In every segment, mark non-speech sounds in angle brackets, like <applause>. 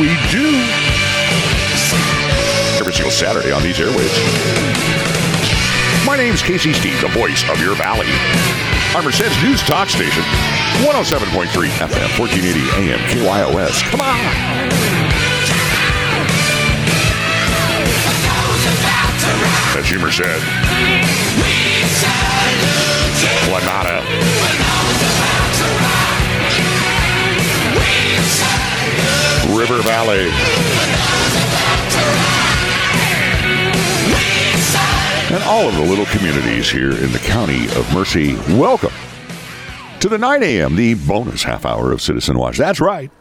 we do. Every single Saturday on these airwaves. My name's Casey Steed, the voice of your valley. Merced's News Talk Station, 107.3 FM, 1480 AM, KYOS. Come on. As Humor said, Lanada. River Valley. And all of the little communities here in the county of Merced, welcome to the 9 a.m., the bonus half hour of Citizen Watch. That's right.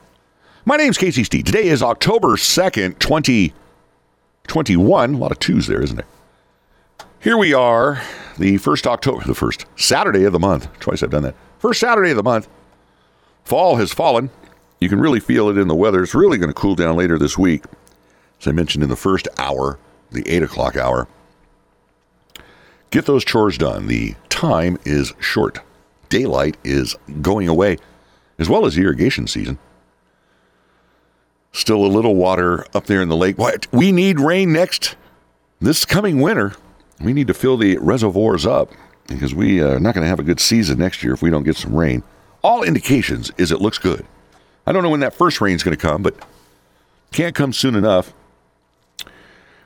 My name's Casey Steed. Today is October 2nd, 2021. A lot of twos there, isn't it? Here we are, the first October, the first Saturday of the month. Twice I've done that. First Saturday of the month. Fall has fallen. You can really feel it in the weather. It's really going to cool down later this week. As I mentioned in the first hour, the 8 o'clock hour. Get those chores done. The time is short. Daylight is going away, as well as irrigation season. Still a little water up there in the lake. What? We need rain next this coming winter. We need to fill the reservoirs up because we are not going to have a good season next year if we don't get some rain. All indications is it looks good. I don't know when that first rain's going to come, but can't come soon enough.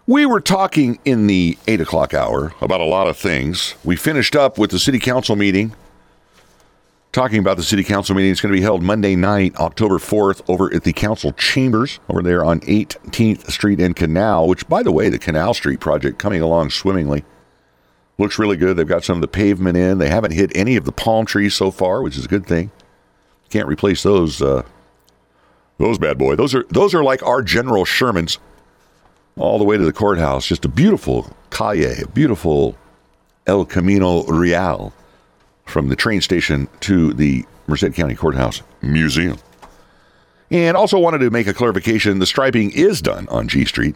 We were talking in the 8 o'clock hour about a lot of things. We finished up with the city council meeting, talking about the city council meeting. It's going to be held Monday night, October 4th, over at the council chambers over there on 18th Street and Canal, which, by the way, the Canal Street project coming along swimmingly. Looks really good. They've got some of the pavement in. They haven't hit any of the palm trees so far, which is a good thing. Can't replace those uh, those bad boy. Those are those are like our General Shermans, all the way to the courthouse. Just a beautiful calle, a beautiful El Camino Real from the train station to the Merced County Courthouse Museum. And also wanted to make a clarification: the striping is done on G Street.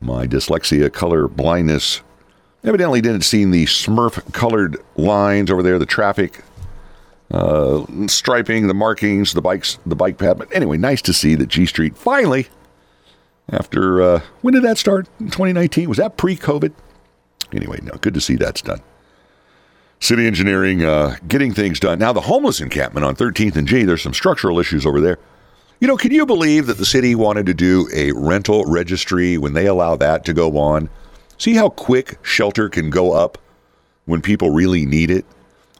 My dyslexia, color blindness, evidently didn't see the Smurf colored lines over there. The traffic uh, striping, the markings, the bikes, the bike pad. But anyway, nice to see that G Street finally, after uh, when did that start? In 2019? Was that pre-COVID? Anyway, no, good to see that's done. City engineering uh, getting things done. Now the homeless encampment on 13th and G. There's some structural issues over there. You know, can you believe that the city wanted to do a rental registry when they allow that to go on? See how quick shelter can go up when people really need it?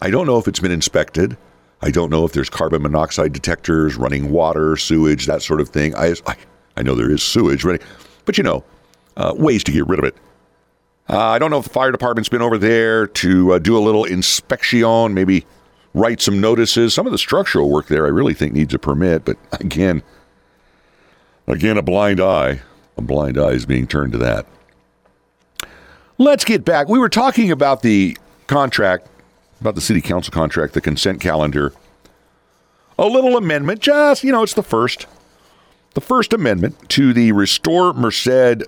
I don't know if it's been inspected. I don't know if there's carbon monoxide detectors, running water, sewage, that sort of thing. I, I, I know there is sewage running, but you know, uh, ways to get rid of it. Uh, I don't know if the fire department's been over there to uh, do a little inspection, maybe write some notices. Some of the structural work there, I really think needs a permit, but again, again, a blind eye, a blind eye is being turned to that. Let's get back. We were talking about the contract about the city council contract, the consent calendar. A little amendment, just, you know, it's the first. The first amendment to the Restore Merced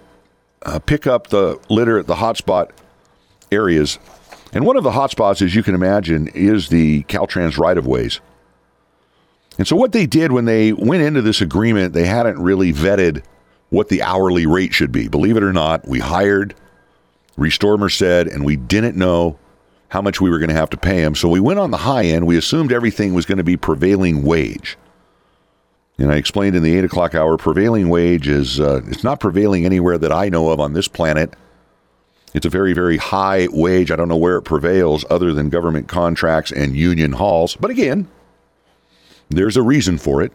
uh, pick up the litter at the hotspot areas. And one of the hotspots, as you can imagine, is the Caltrans right of ways. And so, what they did when they went into this agreement, they hadn't really vetted what the hourly rate should be. Believe it or not, we hired Restore Merced and we didn't know how much we were going to have to pay him. So we went on the high end. We assumed everything was going to be prevailing wage. And I explained in the eight o'clock hour, prevailing wage is uh, it's not prevailing anywhere that I know of on this planet. It's a very, very high wage. I don't know where it prevails other than government contracts and union halls. But again, there's a reason for it.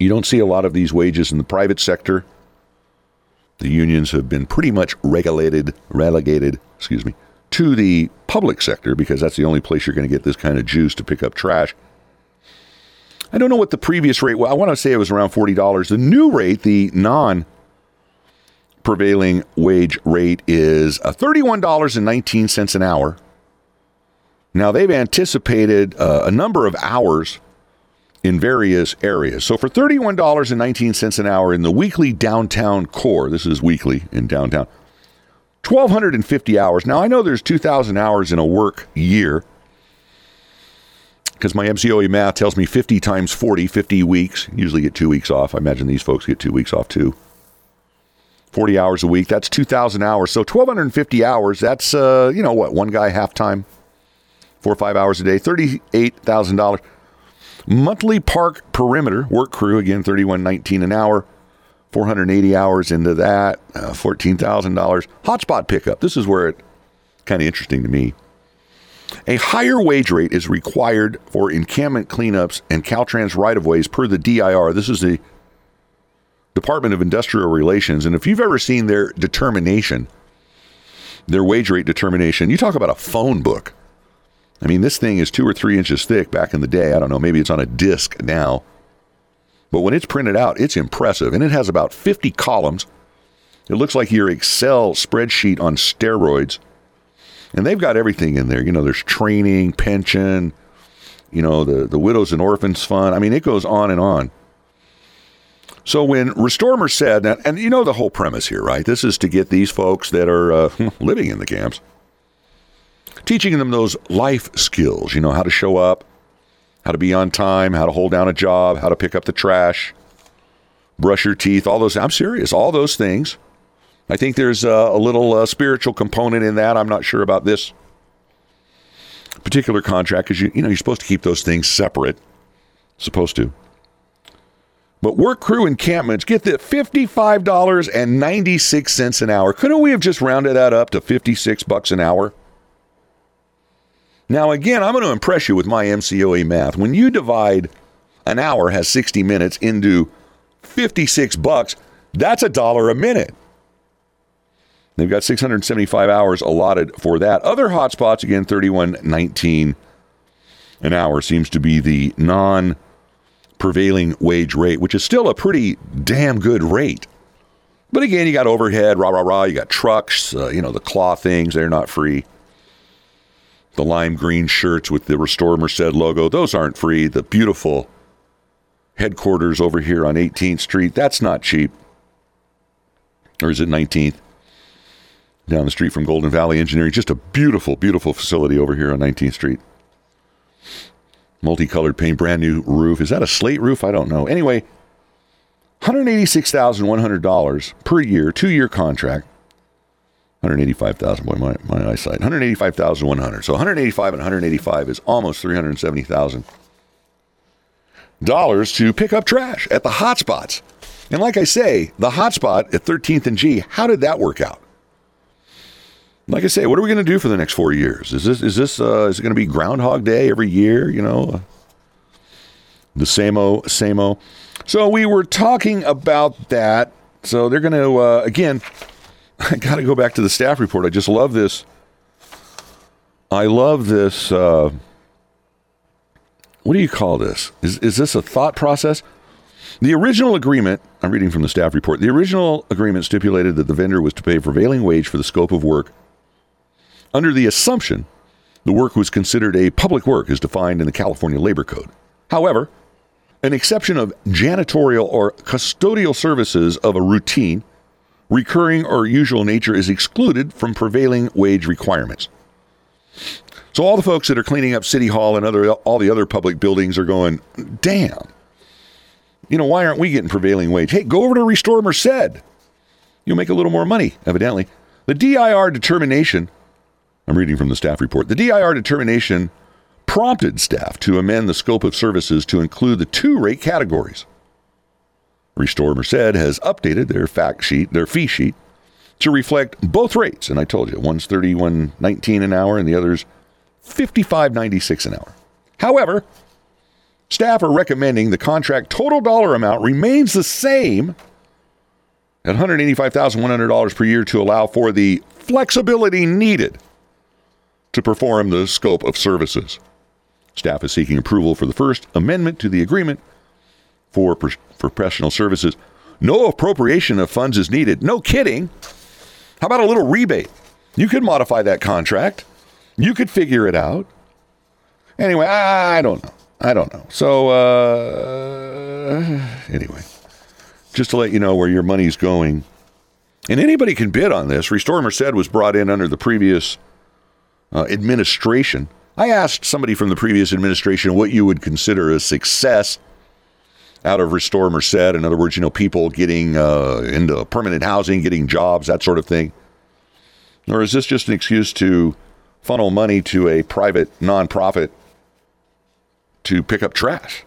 You don't see a lot of these wages in the private sector. The unions have been pretty much regulated, relegated, excuse me, to the public sector because that's the only place you're going to get this kind of juice to pick up trash. I don't know what the previous rate was. I want to say it was around $40. The new rate, the non prevailing wage rate, is $31.19 an hour. Now, they've anticipated uh, a number of hours in various areas. So, for $31.19 an hour in the weekly downtown core, this is weekly in downtown, 1,250 hours. Now, I know there's 2,000 hours in a work year. because my MCOE math tells me 50 times 40, 50 weeks. Usually get two weeks off. I imagine these folks get two weeks off too. 40 hours a week. That's 2,000 hours. So 1,250 hours. That's, uh, you know what, one guy half time, four or five hours a day, $38,000. Monthly park perimeter work crew, again, 3119 an hour. 480 hours into that, uh, $14,000. Hotspot pickup. This is where it kind of interesting to me. A higher wage rate is required for encampment cleanups and Caltrans right of ways per the DIR. This is the Department of Industrial Relations. And if you've ever seen their determination, their wage rate determination, you talk about a phone book. I mean, this thing is two or three inches thick back in the day. I don't know, maybe it's on a disc now. But when it's printed out, it's impressive. And it has about 50 columns. It looks like your Excel spreadsheet on steroids. And they've got everything in there. You know, there's training, pension, you know, the, the Widows and Orphans Fund. I mean, it goes on and on. So when Restore said, and, and you know the whole premise here, right? This is to get these folks that are uh, <laughs> living in the camps, teaching them those life skills, you know, how to show up, how to be on time, how to hold down a job, how to pick up the trash, brush your teeth, all those. I'm serious, all those things. I think there's a, a little uh, spiritual component in that. I'm not sure about this particular contract because you, you know you're supposed to keep those things separate. Supposed to. But work crew encampments get the $55.96 an hour. Couldn't we have just rounded that up to 56 bucks an hour? Now again, I'm going to impress you with my MCOE math. When you divide an hour has 60 minutes into 56 bucks, that's a dollar a minute. They've got 675 hours allotted for that. Other hotspots again 31.19 an hour seems to be the non prevailing wage rate, which is still a pretty damn good rate. But again, you got overhead, rah, rah, rah. You got trucks, uh, you know, the claw things, they're not free. The lime green shirts with the Restore Merced logo, those aren't free. The beautiful headquarters over here on 18th Street, that's not cheap. Or is it 19th? Down the street from Golden Valley Engineering. Just a beautiful, beautiful facility over here on 19th Street multicolored paint, brand new roof. Is that a slate roof? I don't know. Anyway, $186,100 per year, two year contract. 185,000. Boy, my, my eyesight. 185,100. So 185 and 185 is almost 370,000 dollars to pick up trash at the hotspots. And like I say, the hotspot at 13th and G, how did that work out? like I say, what are we going to do for the next four years? Is this is this uh, is it going to be Groundhog Day every year? You know, the same o same o. So we were talking about that. So they're going to uh, again. <laughs> I got to go back to the staff report. I just love this. I love this. Uh, what do you call this? Is is this a thought process? The original agreement, I'm reading from the staff report, the original agreement stipulated that the vendor was to pay prevailing wage for the scope of work under the assumption the work was considered a public work as defined in the California Labor Code. However, an exception of janitorial or custodial services of a routine, recurring, or usual nature is excluded from prevailing wage requirements. So all the folks that are cleaning up City Hall and other all the other public buildings are going, damn. You know, why aren't we getting prevailing wage? Hey, go over to Restore Merced. You'll make a little more money, evidently. The DIR determination I'm reading from the staff report. The DIR determination prompted staff to amend the scope of services to include the two rate categories. Restore Merced has updated their fact sheet, their fee sheet, to reflect both rates. And I told you, one's 31.19 an hour and the other's 55.96 an hour. However, staff are recommending the contract total dollar amount remains the same at $185,100 per year to allow for the flexibility needed to perform the scope of services. Staff is seeking approval for the first amendment to the agreement for, professional services. No appropriation of funds is needed. No kidding. How about a little rebate? You could modify that contract. You could figure it out. Anyway, I don't know. I don't know. So, uh, anyway, just to let you know where your money's going. And anybody can bid on this. Restore Merced was brought in under the previous uh, administration I asked somebody from the previous administration what you would consider a success out of Restore Merced. In other words, you know, people getting uh, into permanent housing, getting jobs, that sort of thing. Or is this just an excuse to funnel money to a private nonprofit to pick up trash?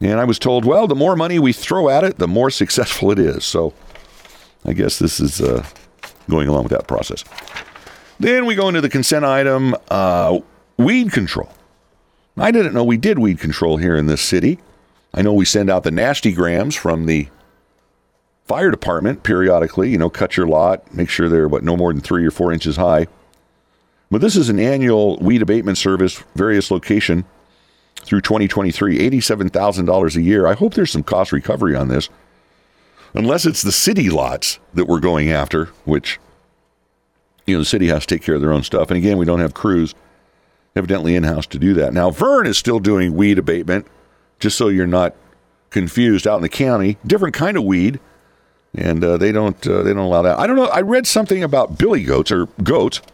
And I was told, well, the more money we throw at it, the more <laughs> successful it is. So I guess this is uh, going along with that process. Then we go into the consent item uh, weed control. I didn't know we did weed control here in this city. I know we send out the nasty grams from the fire department periodically, you know, cut your lot, make sure they're what no more than three or four inches high. But this is an annual weed abatement service, various location through 2023, $87,000 a year. I hope there's some cost recovery on this. Unless it's the city lots that we're going after, which, you know, the city has to take care of their own stuff. And again, we don't have crews evidently in house to do that. Now, Vern is still doing weed abatement, just so you're not confused out in the county. Different kind of weed. And uh, they don't uh, they don't allow that. I don't know. I read something about billy goats or goats. I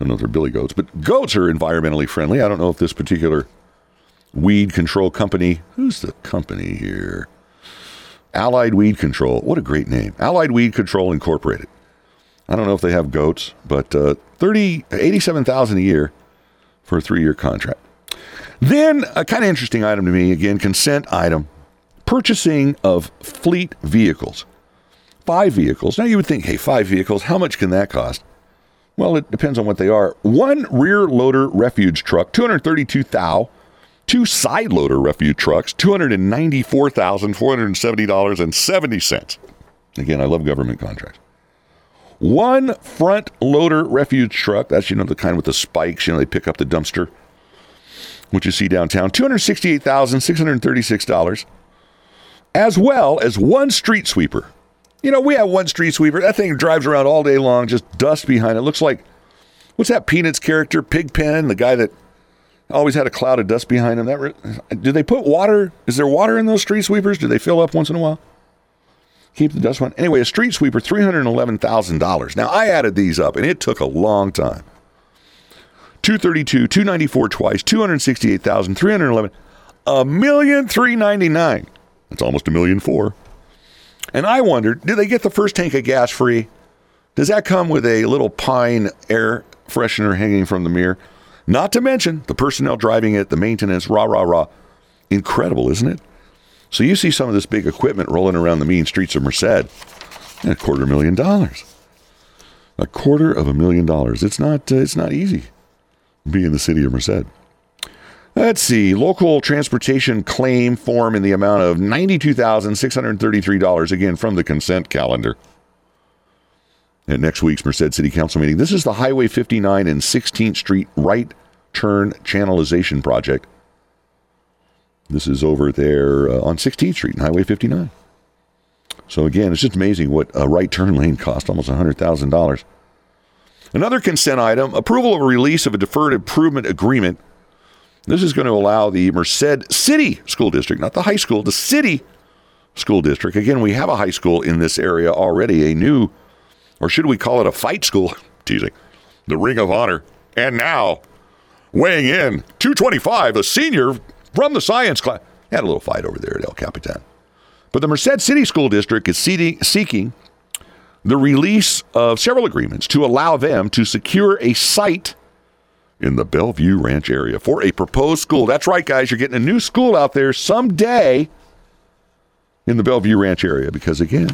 don't know if they're billy goats, but goats are environmentally friendly. I don't know if this particular weed control company. Who's the company here? Allied Weed Control. What a great name. Allied Weed Control Incorporated. I don't know if they have goats, but uh, 30, 87,000 a year for a three year contract. Then a kind of interesting item to me, again, consent item purchasing of fleet vehicles. Five vehicles. Now you would think, hey, five vehicles, how much can that cost? Well, it depends on what they are. One rear loader refuge truck, 232 thou two side loader refuge trucks, $294,470.70. Again, I love government contracts. One front loader refuge truck, that's, you know, the kind with the spikes, you know, they pick up the dumpster, which you see downtown, $268,636, as well as one street sweeper. You know, we have one street sweeper. That thing drives around all day long, just dust behind it. Looks like, what's that Peanuts character, Pigpen, the guy that always had a cloud of dust behind him. That re- do they put water? Is there water in those street sweepers? Do they fill up once in a while? Keep the dust one. Anyway, a street sweeper, three hundred eleven thousand dollars. Now I added these up, and it took a long time. Two thirty two, two ninety four twice, two hundred sixty eight thousand, three hundred eleven, a million three ninety nine. That's almost a million four. And I wondered, do they get the first tank of gas free? Does that come with a little pine air freshener hanging from the mirror? Not to mention the personnel driving it, the maintenance, rah, rah, rah. Incredible, isn't it? So you see some of this big equipment rolling around the mean streets of Merced, and a quarter million dollars. A quarter of a million dollars. It's not. Uh, it's not easy being the city of Merced. Let's see. Local transportation claim form in the amount of ninety-two thousand six hundred thirty-three dollars. Again from the consent calendar. At next week's Merced City Council meeting. This is the Highway 59 and 16th Street right turn channelization project. This is over there uh, on 16th Street and Highway 59. So again, it's just amazing what a right turn lane cost, almost $100,000. Another consent item, approval of a release of a deferred improvement agreement. This is going to allow the Merced City School District, not the high school, the city school district. Again, we have a high school in this area already, a new, or should we call it a fight school? <laughs> Teasing. The Ring of Honor. And now, weighing in, 225, a senior from the science class. Had a little fight over there at El Capitan. But the Merced City School District is seeking the release of several agreements to allow them to secure a site in the Bellevue Ranch area for a proposed school. That's right, guys. You're getting a new school out there someday in the Bellevue Ranch area because, again,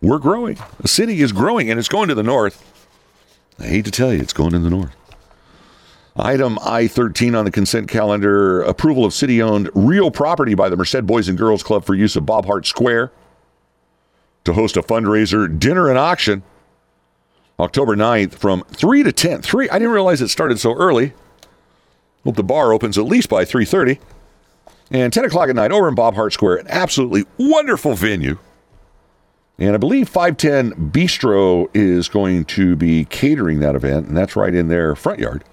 we're growing. The city is growing and it's going to the north. I hate to tell you, it's going to the north. Item I 13 on the consent calendar approval of city owned real property by the Merced Boys and Girls Club for use of Bob Hart Square to host a fundraiser, dinner, and auction October 9th from 3 to 10. 3, I didn't realize it started so early. Hope the bar opens at least by 3.30. And 10 o'clock at night over in Bob Hart Square, an absolutely wonderful venue. And I believe 510 Bistro is going to be catering that event, and that's right in their front yard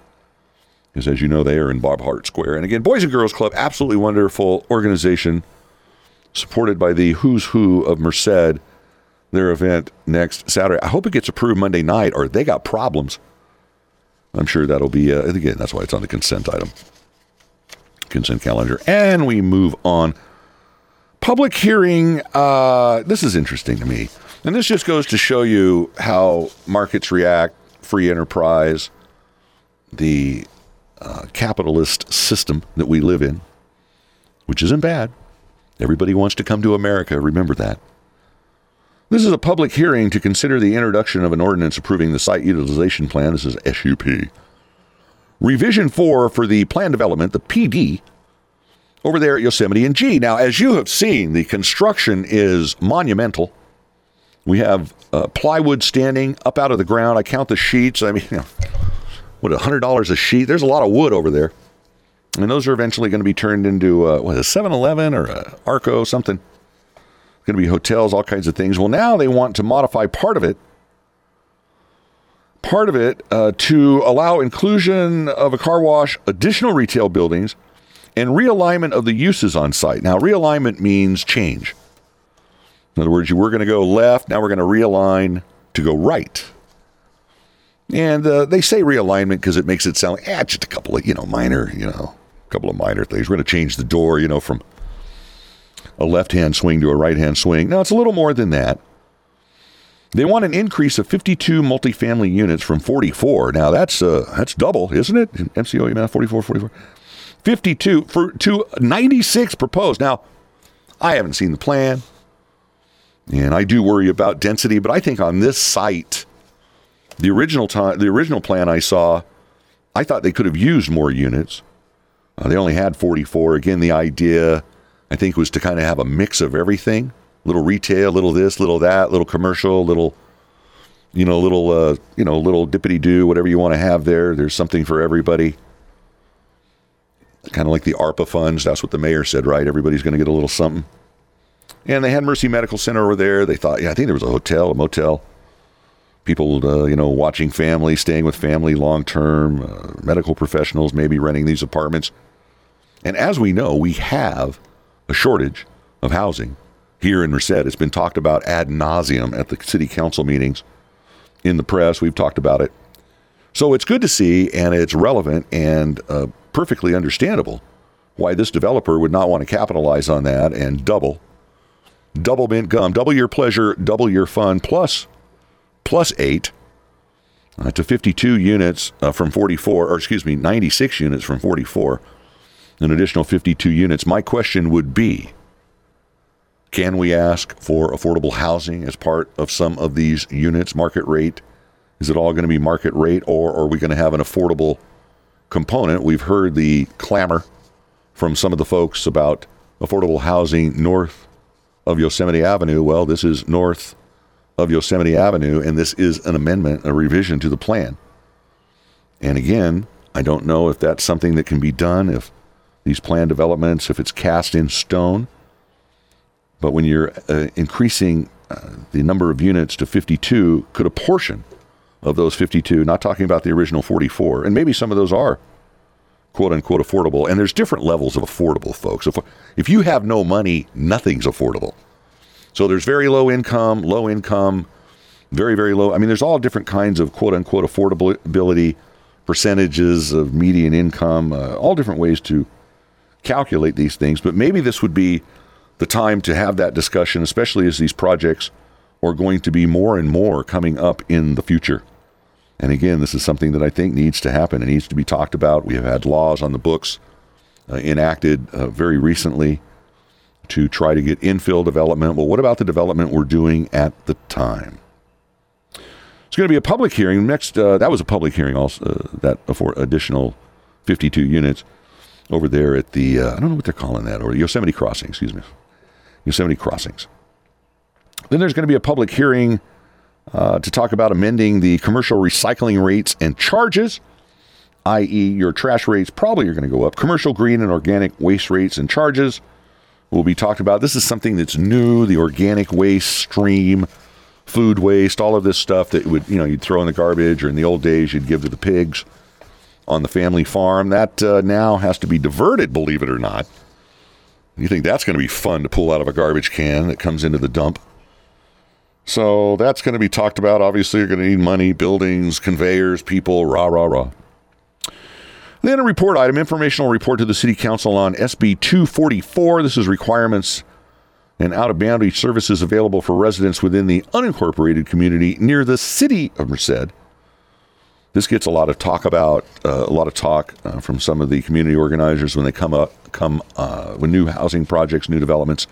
because as you know, they are in Bob Hart Square. And again, Boys and Girls Club, absolutely wonderful organization, supported by the who's who of Merced. Their event next Saturday. I hope it gets approved Monday night, or they got problems. I'm sure that'll be, uh, again, that's why it's on the consent item, consent calendar. And we move on. Public hearing, uh, this is interesting to me. And this just goes to show you how markets react, free enterprise, the uh, capitalist system that we live in, which isn't bad. Everybody wants to come to America. Remember that. This is a public hearing to consider the introduction of an ordinance approving the site utilization plan. This is SUP. Revision 4 for the plan development, the PD, over there at Yosemite and G. Now, as you have seen, the construction is monumental. We have uh, plywood standing up out of the ground. I count the sheets. I mean, you <laughs> know, what, $100 a sheet? There's a lot of wood over there. And those are eventually going to be turned into, uh, what, a 7 Eleven or a Arco, something. Going to be hotels, all kinds of things. Well, now they want to modify part of it, part of it uh, to allow inclusion of a car wash, additional retail buildings, and realignment of the uses on site. Now, realignment means change. In other words, you were going to go left, now we're going to realign to go right. And uh, they say realignment because it makes it sound like, ah, just a couple of, you know, minor, you know, a couple of minor things. We're going to change the door, you know, from a left hand swing to a right hand swing. Now, it's a little more than that. They want an increase of 52 multifamily units from 44. Now that's uh, that's double, isn't it? MCO math 44, 44. 52 for to 96 proposed. Now, I haven't seen the plan, and I do worry about density, but I think on this site, the original time, the original plan I saw, I thought they could have used more units. Uh, they only had 44. Again, the idea I think was to kind of have a mix of everything little retail, little this, little that, little commercial, little, you know, little, uh, you know, little dippity do, whatever you want to have there. There's something for everybody. Kind of like the ARPA funds. That's what the mayor said, right? Everybody's going to get a little something. And they had Mercy Medical Center over there. They thought, yeah, I think there was a hotel, a motel. People, uh, you know, watching family, staying with family long term, uh, medical professionals maybe renting these apartments. And as we know, we have a shortage of housing here in Merced. It's been talked about ad nauseum at the city council meetings, in the press. We've talked about it. So it's good to see, and it's relevant and uh, perfectly understandable why this developer would not want to capitalize on that and double, double mint gum, double your pleasure, double your fun, plus, plus eight uh, to 52 units uh, from 44, or excuse me, 96 units from 44 an additional 52 units. My question would be can we ask for affordable housing as part of some of these units, market rate? Is it all going to be market rate, or are we going to have an affordable component? We've heard the clamor from some of the folks about affordable housing north of Yosemite Avenue. Well, this is north of Yosemite Avenue, and this is an amendment, a revision to the plan. And again, I don't know if that's something that can be done, if these plan developments if it's cast in stone. But when you're uh, increasing uh, the number of units to 52, could a portion of those 52, not talking about the original 44, and maybe some of those are quote unquote affordable, and there's different levels of affordable, folks. If, if you have no money, nothing's affordable. So there's very low income, low income, very, very low. I mean, there's all different kinds of quote unquote affordability, percentages of median income, uh, all different ways to calculate these things, but maybe this would be the time to have that discussion, especially as these projects are going to be more and more coming up in the future. And again, this is something that I think needs to happen. It needs to be talked about. We have had laws on the books uh, enacted uh, very recently to try to get infill development. Well, what about the development we're doing at the time? It's going to be a public hearing next. Uh, that was a public hearing, also uh, that for additional 52 units over there at the, uh, I don't know what they're calling that, or Yosemite Crossing, excuse me. Yosemite Crossings. Then there's going to be a public hearing uh, to talk about amending the commercial recycling rates and charges, i.e., your trash rates probably are going to go up. Commercial green and organic waste rates and charges will be talked about. This is something that's new the organic waste stream, food waste, all of this stuff that would, you know, you'd throw in the garbage or in the old days you'd give to the pigs on the family farm. That uh, now has to be diverted, believe it or not. You think that's going to be fun to pull out of a garbage can that comes into the dump. So that's going to be talked about. Obviously, you're going to need money, buildings, conveyors, people, rah, rah, rah. Then a report item, informational report to the City Council on SB 244. This is requirements and out of boundary services available for residents within the unincorporated community near the city of Merced. This gets a lot of talk about uh, a lot of talk uh, from some of the community organizers when they come up come uh, when new housing projects, new developments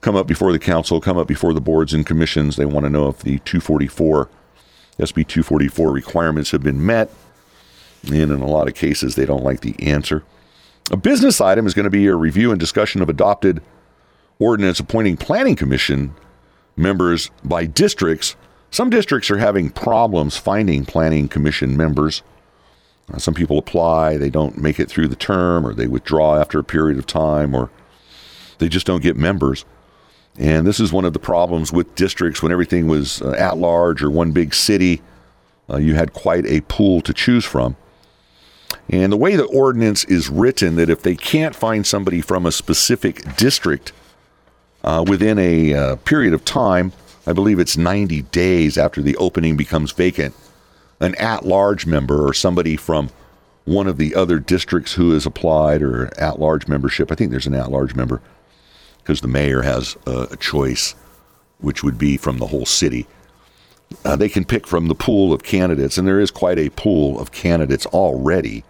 come up before the council, come up before the boards and commissions. They want to know if the 244 SB 244 requirements have been met. And in a lot of cases, they don't like the answer. A business item is going to be a review and discussion of adopted ordinance appointing planning commission members by districts. Some districts are having problems finding planning commission members. Uh, some people apply, they don't make it through the term, or they withdraw after a period of time, or they just don't get members. And this is one of the problems with districts when everything was uh, at large or one big city. Uh, you had quite a pool to choose from. And the way the ordinance is written, that if they can't find somebody from a specific district uh, within a uh, period of time, I believe it's 90 days after the opening becomes vacant, an at large member or somebody from one of the other districts who has applied or at large membership, I think there's an at large member because the mayor has a choice, which would be from the whole city. Uh, they can pick from the pool of candidates, and there is quite a pool of candidates already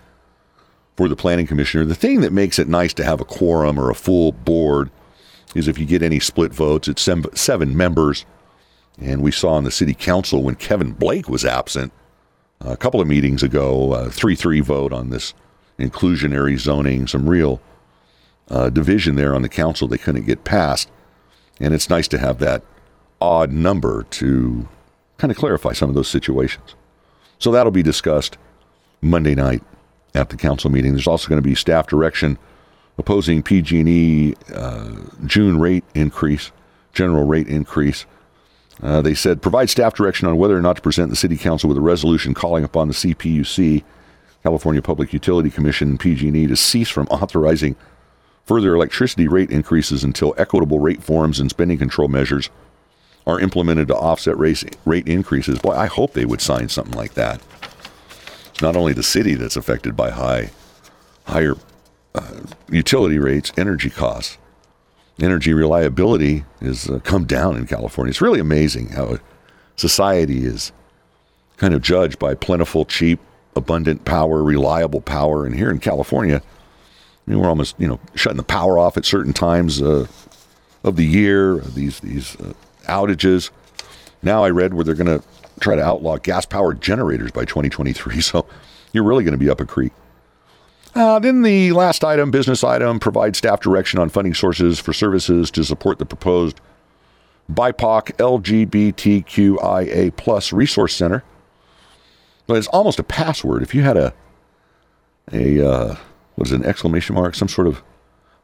for the planning commissioner. The thing that makes it nice to have a quorum or a full board is if you get any split votes, it's seven members. And we saw in the city council when Kevin Blake was absent a couple of meetings ago, 3 3 vote on this inclusionary zoning, some real uh, division there on the council they couldn't get past. And it's nice to have that odd number to kind of clarify some of those situations. So that'll be discussed Monday night at the council meeting. There's also going to be staff direction opposing PG&E uh, June rate increase, general rate increase. Uh, they said provide staff direction on whether or not to present the city council with a resolution calling upon the CPUC, California Public Utility Commission, PG&E to cease from authorizing further electricity rate increases until equitable rate forms and spending control measures are implemented to offset rate increases. Boy, I hope they would sign something like that. It's not only the city that's affected by high, higher uh, utility rates, energy costs. Energy reliability has uh, come down in California. It's really amazing how society is kind of judged by plentiful, cheap, abundant power, reliable power. And here in California, I mean, we're almost, you know, shutting the power off at certain times uh, of the year. These these uh, outages. Now I read where they're going to try to outlaw gas-powered generators by 2023. <laughs> So you're really going to be up a creek. Uh, then the last item, business item, provide staff direction on funding sources for services to support the proposed BIPOC LGBTQIA plus resource center. But it's almost a password. If you had a a uh, what is it, an exclamation mark, some sort of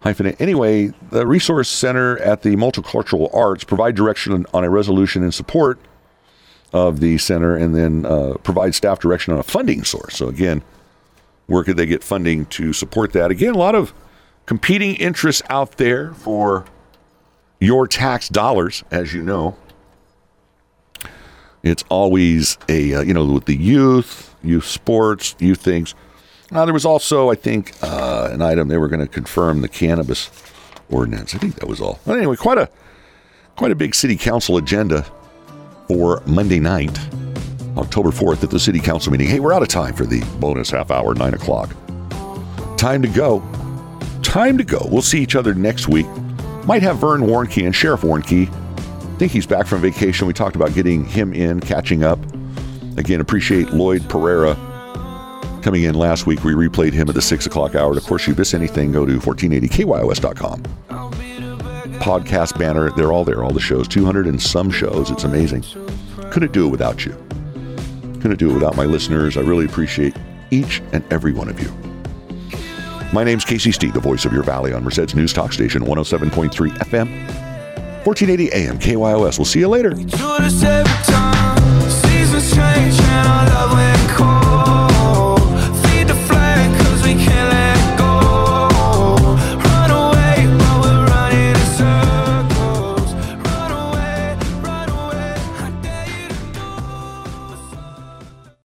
hyphen. Anyway, the Resource Center at the Multicultural Arts provide direction on a resolution in support of the center and then uh, provide staff direction on a funding source. So, again, where could they get funding to support that? Again, a lot of competing interests out there for your tax dollars, as you know. It's always a, uh, you know, with the youth, youth sports, youth things now, there was also, I think, uh, an item they were going to confirm the cannabis ordinance. I think that was all. But anyway, quite a quite a big city council agenda for Monday night, October 4th at the city council meeting. Hey, we're out of time for the bonus half hour, 9 o'clock. Time to go. Time to go. We'll see each other next week. Might have Vern Warnke and Sheriff Warnke. I think he's back from vacation. We talked about getting him in, catching up. Again, appreciate Lloyd Pareira coming in last week. We replayed him at the 6 o'clock hour. Of course, you miss anything, go to 1480kyos.com. Podcast banner, they're all there, all the shows, 200 and some shows. It's amazing. Couldn't do it without you. Couldn't do it without my listeners. I really appreciate each and every one of you. My name's Casey Steed, the voice of your valley on Merced's News Talk Station 107.3 FM, 1480 AM KYOS. We'll see you later.